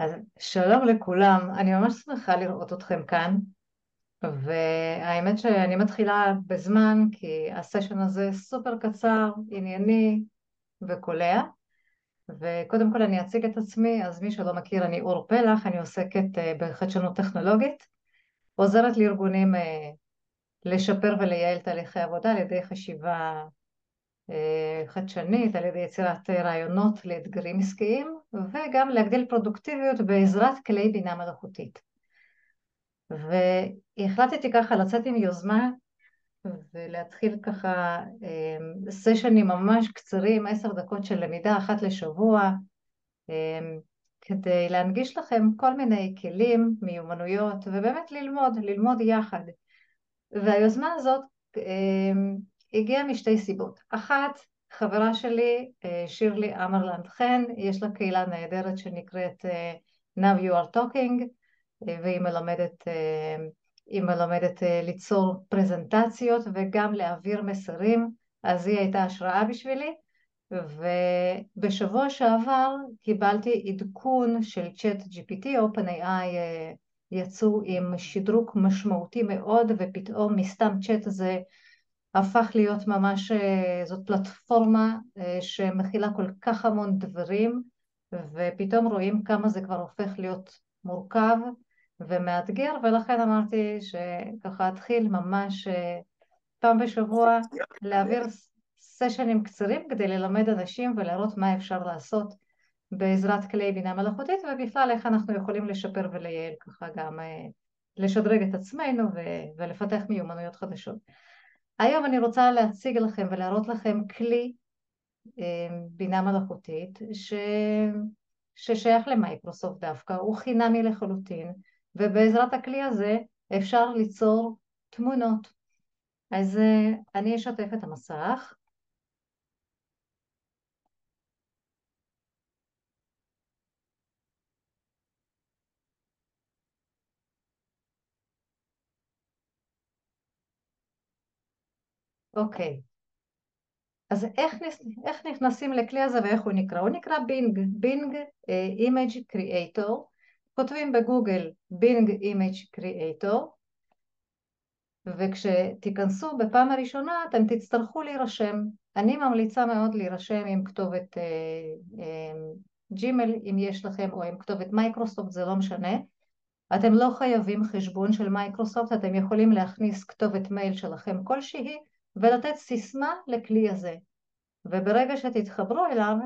אז שלום לכולם, אני ממש שמחה לראות אתכם כאן והאמת שאני מתחילה בזמן כי הסשן הזה סופר קצר, ענייני וקולע וקודם כל אני אציג את עצמי, אז מי שלא מכיר אני אור פלח, אני עוסקת אה, בחדשנות טכנולוגית, עוזרת לארגונים אה, לשפר ולייעל תהליכי עבודה על ידי חשיבה חדשנית, על ידי יצירת רעיונות לאתגרים עסקיים וגם להגדיל פרודוקטיביות בעזרת כלי בינה מלאכותית. והחלטתי ככה לצאת עם יוזמה ולהתחיל ככה אה, סשנים ממש קצרים, עשר דקות של למידה אחת לשבוע, אה, כדי להנגיש לכם כל מיני כלים, מיומנויות, ובאמת ללמוד, ללמוד יחד. והיוזמה הזאת הגיעה משתי סיבות. אחת, חברה שלי, אה, שירלי אמרלנד חן, יש לה קהילה נהדרת שנקראת אה, Now You are Talking, אה, והיא מלמדת, מלמדת ליצור פרזנטציות וגם להעביר מסרים, אז היא הייתה השראה בשבילי. ובשבוע שעבר קיבלתי עדכון של צ'אט GPT, OpenAI יצאו עם שדרוג משמעותי מאוד ופתאום מסתם צ'אט הזה הפך להיות ממש, אה, זאת פלטפורמה אה, שמכילה כל כך המון דברים ופתאום רואים כמה זה כבר הופך להיות מורכב ומאתגר ולכן אמרתי שככה אתחיל ממש אה, פעם בשבוע להעביר סשנים קצרים כדי ללמד אנשים ולראות מה אפשר לעשות בעזרת כלי בינה מלאכותית ובכלל איך אנחנו יכולים לשפר ולייעל ככה גם לשדרג את עצמנו ולפתח מיומנויות חדשות. היום אני רוצה להציג לכם ולהראות לכם כלי אה, בינה מלאכותית ש... ששייך למייקרוסופט דווקא, הוא חינמי לחלוטין, ובעזרת הכלי הזה אפשר ליצור תמונות. אז אה, אני אשתף את המסך. אוקיי. אז איך, איך נכנסים לכלי הזה ואיך הוא נקרא? הוא נקרא Bing, Bing Image Creator, כותבים בגוגל Bing Image Creator וכשתיכנסו בפעם הראשונה אתם תצטרכו להירשם. אני ממליצה מאוד להירשם עם כתובת Gmail אה, אה, אם יש לכם או עם כתובת מייקרוסופט זה לא משנה. אתם לא חייבים חשבון של מייקרוסופט, אתם יכולים להכניס כתובת מייל שלכם כלשהי ולתת סיסמה לכלי הזה. וברגע שתתחברו אליו,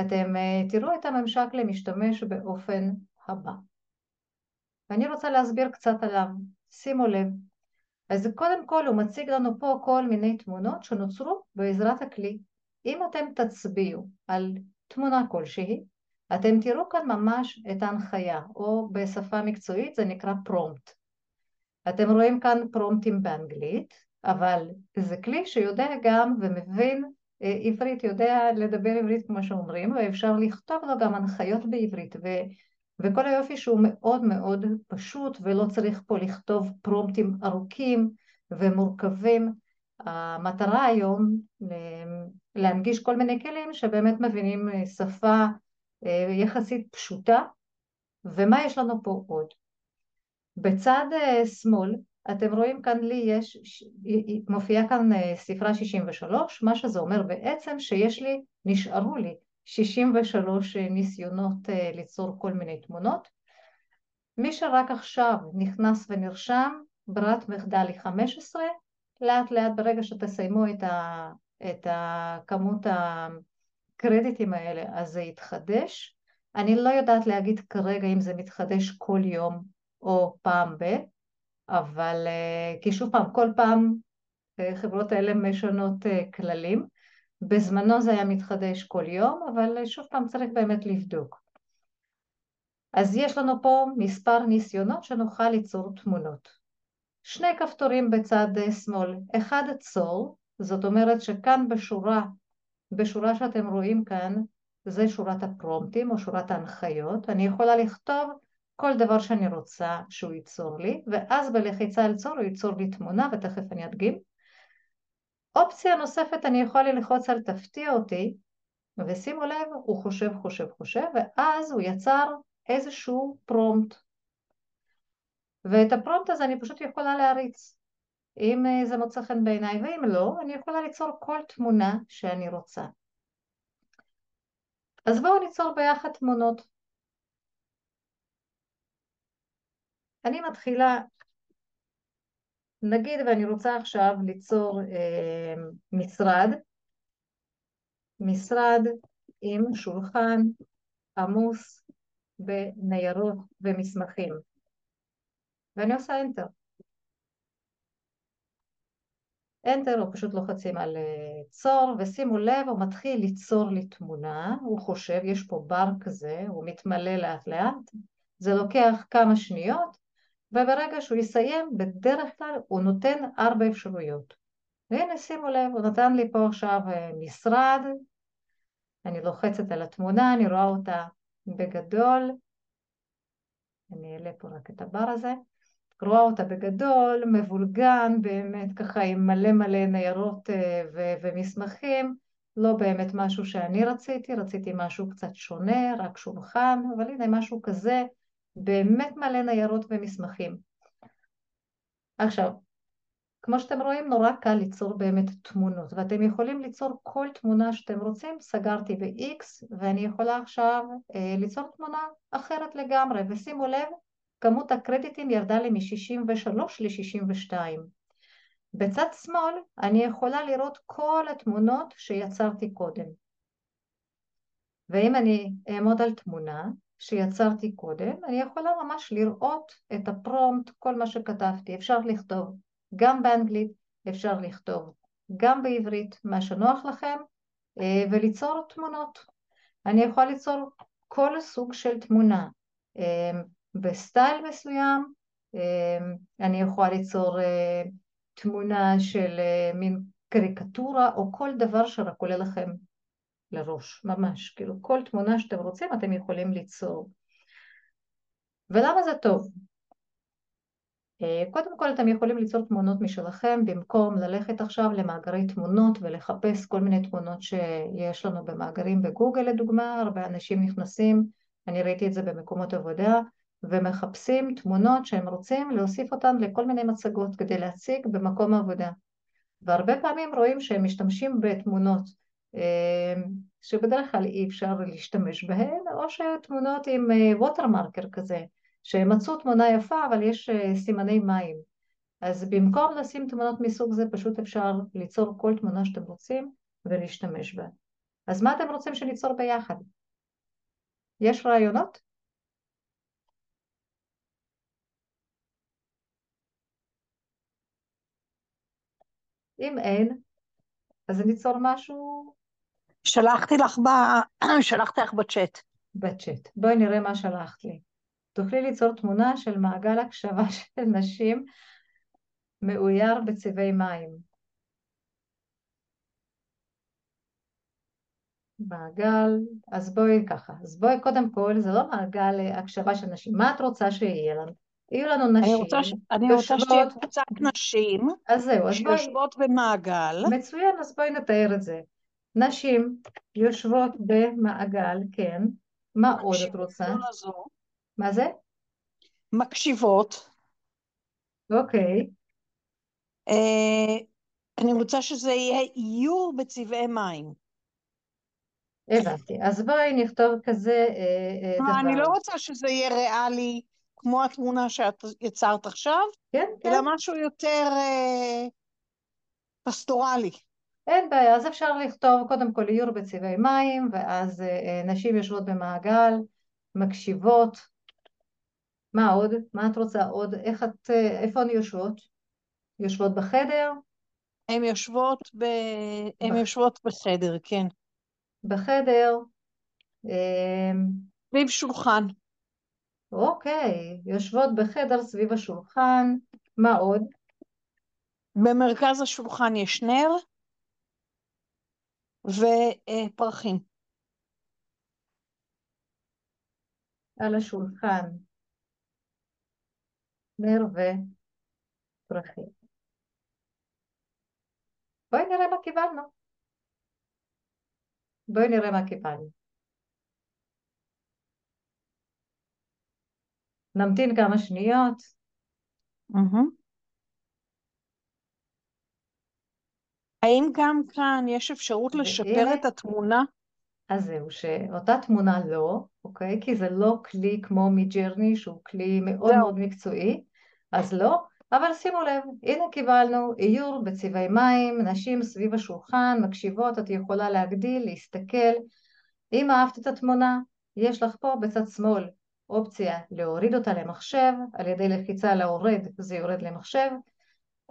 אתם אה, תראו את הממשק למשתמש באופן הבא. ואני רוצה להסביר קצת עליו, שימו לב. אז קודם כל הוא מציג לנו פה כל מיני תמונות שנוצרו בעזרת הכלי. אם אתם תצביעו על תמונה כלשהי, אתם תראו כאן ממש את ההנחיה, או בשפה מקצועית זה נקרא פרומפט. אתם רואים כאן פרומפטים באנגלית, אבל זה כלי שיודע גם ומבין אה, עברית, יודע לדבר עברית כמו שאומרים, ואפשר לכתוב לו גם הנחיות בעברית, ו, וכל היופי שהוא מאוד מאוד פשוט ולא צריך פה לכתוב פרומפטים ארוכים ומורכבים. המטרה היום להנגיש כל מיני כלים שבאמת מבינים אה, שפה אה, יחסית פשוטה, ומה יש לנו פה עוד? בצד שמאל אתם רואים כאן לי יש, מופיעה כאן אה, ספרה 63, מה שזה אומר בעצם שיש לי, נשארו לי 63 אה, ניסיונות אה, ליצור כל מיני תמונות. מי שרק עכשיו נכנס ונרשם, ברירת מחדל היא 15, לאט לאט ברגע שתסיימו את, ה, את הכמות הקרדיטים האלה אז זה יתחדש. אני לא יודעת להגיד כרגע אם זה מתחדש כל יום או פעם ב, אבל אה, כי שוב פעם, כל פעם אה, האלה משנות אה, כללים. בזמנו זה היה מתחדש כל יום, אבל שוב פעם צריך באמת לבדוק. אז יש לנו פה מספר ניסיונות שנוכל ליצור תמונות. שני כפתורים בצד שמאל, אחד עצור, זאת אומרת שכאן בשורה, בשורה שאתם רואים כאן, זה שורת הפרומפטים או שורת ההנחיות, אני יכולה לכתוב כל דבר שאני רוצה שהוא ייצור לי, ואז בלחיצה על צור הוא ייצור לי תמונה, ותכף אני אדגים. אופציה נוספת, אני יכולה ללחוץ על תפתיע אותי, ושימו לב, הוא חושב, חושב, חושב, ואז הוא יצר איזשהו פרומפט. ואת הפרומפט הזה אני פשוט יכולה להריץ, אם זה מוצא חן בעיניי, ואם לא, אני יכולה ליצור כל תמונה שאני רוצה. אז בואו ניצור ביחד תמונות. אני מתחילה, נגיד ואני רוצה עכשיו ליצור אה, משרד, משרד עם שולחן עמוס בניירות ומסמכים, ואני עושה Enter. Enter או פשוט לוחצים על אה, צור, ושימו לב, הוא מתחיל ליצור לי תמונה, הוא חושב, יש פה בר כזה, הוא מתמלא לאט לאט, זה לוקח כמה שניות, וברגע שהוא יסיים, בדרך כלל הוא נותן ארבע אפשרויות. והנה שימו לב, הוא נתן לי פה עכשיו אה, משרד, אני לוחצת על התמונה, אני רואה אותה בגדול, אני אעלה פה רק את הבר הזה, רואה אותה בגדול, מבולגן, באמת ככה עם מלא מלא ניירות אה, ו- ומסמכים, לא באמת משהו שאני רציתי, רציתי משהו קצת שונה, רק שולחן, אבל הנה משהו כזה, באמת מלא ניירות ומסמכים. עכשיו, כמו שאתם רואים, נורא קל ליצור באמת תמונות, ואתם יכולים ליצור כל תמונה שאתם רוצים, סגרתי ב-X, ואני יכולה עכשיו אה, ליצור תמונה אחרת לגמרי, ושימו לב, כמות הקרדיטים ירדה לי מ-63 ל-62. בצד שמאל אני יכולה לראות כל התמונות שיצרתי קודם. ואם אני אעמוד על תמונה שיצרתי קודם, אני יכולה ממש לראות את הפרומפט, כל מה שכתבתי. אפשר לכתוב גם באנגלית, אפשר לכתוב גם בעברית, מה שנוח לכם, אה, וליצור תמונות. אני יכולה ליצור כל סוג של תמונה. אה, בסטייל מסוים, אמ, אני יכולה ליצור אה, תמונה של אה, מין קריקטורה או כל דבר שרק עולה לכם לראש, ממש, כאילו כל תמונה שאתם רוצים אתם יכולים ליצור. ולמה זה טוב? אה, קודם כל אתם יכולים ליצור תמונות משלכם במקום ללכת עכשיו למאגרי תמונות ולחפש כל מיני תמונות שיש לנו במאגרים בגוגל לדוגמה, הרבה אנשים נכנסים, אני ראיתי את זה במקומות עבודה, ומחפשים תמונות שהם רוצים להוסיף אותן לכל מיני מצגות כדי להציג במקום העבודה. והרבה פעמים רואים שהם משתמשים בתמונות שבדרך כלל אי אפשר להשתמש בהן, או שתמונות עם ווטרמרקר אה, כזה, שהם מצאו תמונה יפה אבל יש אה, סימני מים. אז במקום לשים תמונות מסוג זה פשוט אפשר ליצור כל תמונה שאתם רוצים ולהשתמש בה. אז מה אתם רוצים שניצור ביחד? יש רעיונות? אם אין, אז אני אצור משהו... שלחתי לך ב... שלחתי לך בצ'אט. בצ'אט. בואי נראה מה שלחת לי. תוכלי ליצור תמונה של מעגל הקשבה של נשים מאויר בצבעי מים. מעגל, אז בואי ככה, אז בואי קודם כל, זה לא מעגל הקשבה של נשים, מה את רוצה שיהיה לנו? יהיו לנו נשים. אני רוצה, ש... אני רוצה שתהיה קבוצת נשים אז זהו, אז שיושבות בואי... במעגל. מצוין, אז בואי נתאר את זה. נשים יושבות במעגל, כן. מה עוד את רוצה? מה זה? מקשיבות. אוקיי. אה, אני רוצה שזה יהיה איור בצבעי מים. הבנתי. אז בואי נכתוב כזה אה, אה, דבר. אני לא רוצה שזה יהיה ריאלי. כמו התמונה שאת יצרת עכשיו, כן, כן. אלא משהו יותר פסטורלי. אין בעיה, אז אפשר לכתוב קודם כל איור בצבעי מים, ואז אה, אה, נשים יושבות במעגל, מקשיבות. מה עוד? מה את רוצה עוד? איך את, אה, איפה הן יושבות? יושבות בחדר? הן יושבות, ב... הן בח... יושבות בחדר, כן. בחדר. סביב אה... שולחן. אוקיי, יושבות בחדר סביב השולחן, מה עוד? במרכז השולחן יש נר ופרחים. על השולחן נר ופרחים. בואי נראה מה קיבלנו. בואי נראה מה קיבלנו. נמתין כמה שניות. Mm-hmm. האם גם כאן יש אפשרות לשפר את התמונה? אז זהו, שאותה תמונה לא, אוקיי? כי זה לא כלי כמו מידג'רני, שהוא כלי מאוד זהו. מאוד מקצועי, אז לא. אבל שימו לב, הנה קיבלנו איור בצבעי מים, נשים סביב השולחן, מקשיבות, את יכולה להגדיל, להסתכל. אם אהבת את התמונה, יש לך פה בצד שמאל אופציה להוריד אותה למחשב, על ידי לחיצה להורד זה יורד למחשב,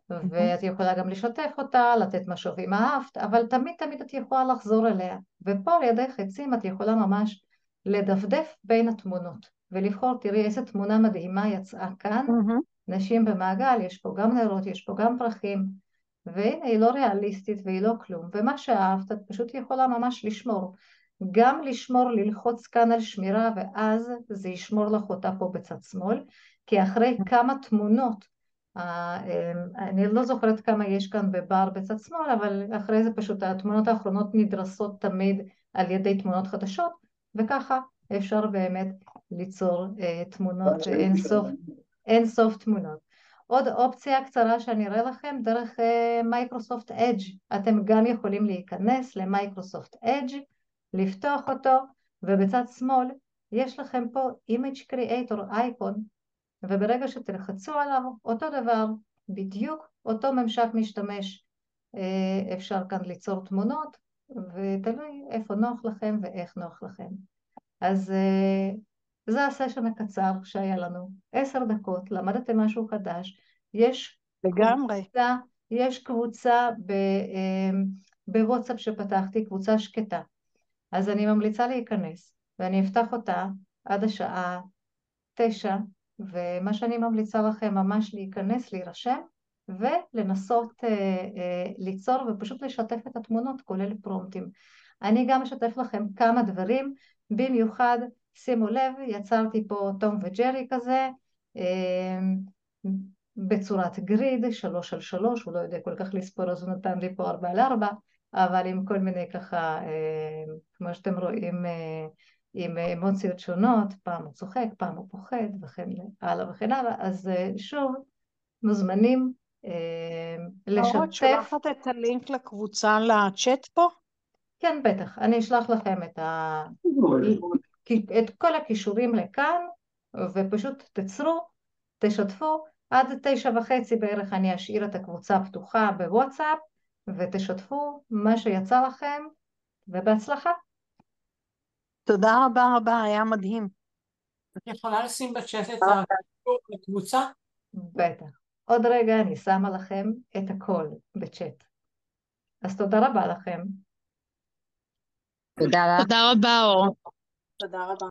ואת יכולה גם לשתף אותה, לתת משוב אם אהבת, אבל תמיד תמיד את יכולה לחזור אליה. ופה על ידי חצים את יכולה ממש לדפדף בין התמונות, ולבחור, תראי איזה תמונה מדהימה יצאה כאן. נשים במעגל, יש פה גם נרות, יש פה גם פרחים, והנה היא לא ריאליסטית והיא לא כלום, ומה שאהבת את פשוט יכולה ממש לשמור. גם לשמור, ללחוץ כאן על שמירה, ואז זה ישמור לך אותה פה בצד שמאל, כי אחרי כמה תמונות, אני לא זוכרת כמה יש כאן בבר בצד שמאל, אבל אחרי זה פשוט התמונות האחרונות נדרסות תמיד על ידי תמונות חדשות, וככה אפשר באמת ליצור אה, תמונות אין סוף, אין סוף תמונות. עוד אופציה קצרה שאני אראה לכם דרך Microsoft Edge אתם גם יכולים להיכנס ל Microsoft Edge לפתוח אותו ובצד שמאל יש לכם פה Image Creator אייקון וברגע שתלחצו עליו אותו דבר בדיוק אותו ממשק משתמש. uh, אפשר כאן ליצור תמונות ותלוי איפה נוח לכם ואיך נוח לכם. אז uh, זה הסשן הקצר שהיה לנו, עשר דקות, למדתם משהו חדש, יש לגמרי. קבוצה, יש קבוצה ב, בוואטסאפ שפתחתי, קבוצה שקטה, אז אני ממליצה להיכנס, ואני אפתח אותה עד השעה תשע, ומה שאני ממליצה לכם ממש להיכנס, להירשם, ולנסות uh, uh, ליצור ופשוט לשתף את התמונות, כולל פרומטים. אני גם אשתף לכם כמה דברים, במיוחד שימו לב, יצרתי פה תום וג'רי כזה, בצורת גריד, שלוש על שלוש, הוא לא יודע כל כך לספור אז הוא נתן לי פה ארבע על ארבע, אבל עם כל מיני ככה, כמו שאתם רואים, עם אמוציות שונות, פעם הוא צוחק, פעם הוא פוחד וכן הלאה וכן הלאה, אז שוב, מוזמנים לשתף. את שולחת את הלינק לקבוצה לצ'אט פה? כן, בטח, אני אשלח לכם את ה... את כל הכישורים לכאן ופשוט תצרו, תשתפו, עד תשע וחצי בערך אני אשאיר את הקבוצה הפתוחה בוואטסאפ ותשתפו מה שיצא לכם ובהצלחה. תודה רבה רבה, היה מדהים. את יכולה לשים בצ'אט את הקבוצה? בטח. עוד רגע אני שמה לכם את הכל בצ'אט. אז תודה רבה לכם. תודה רבה, אור. תודה רבה.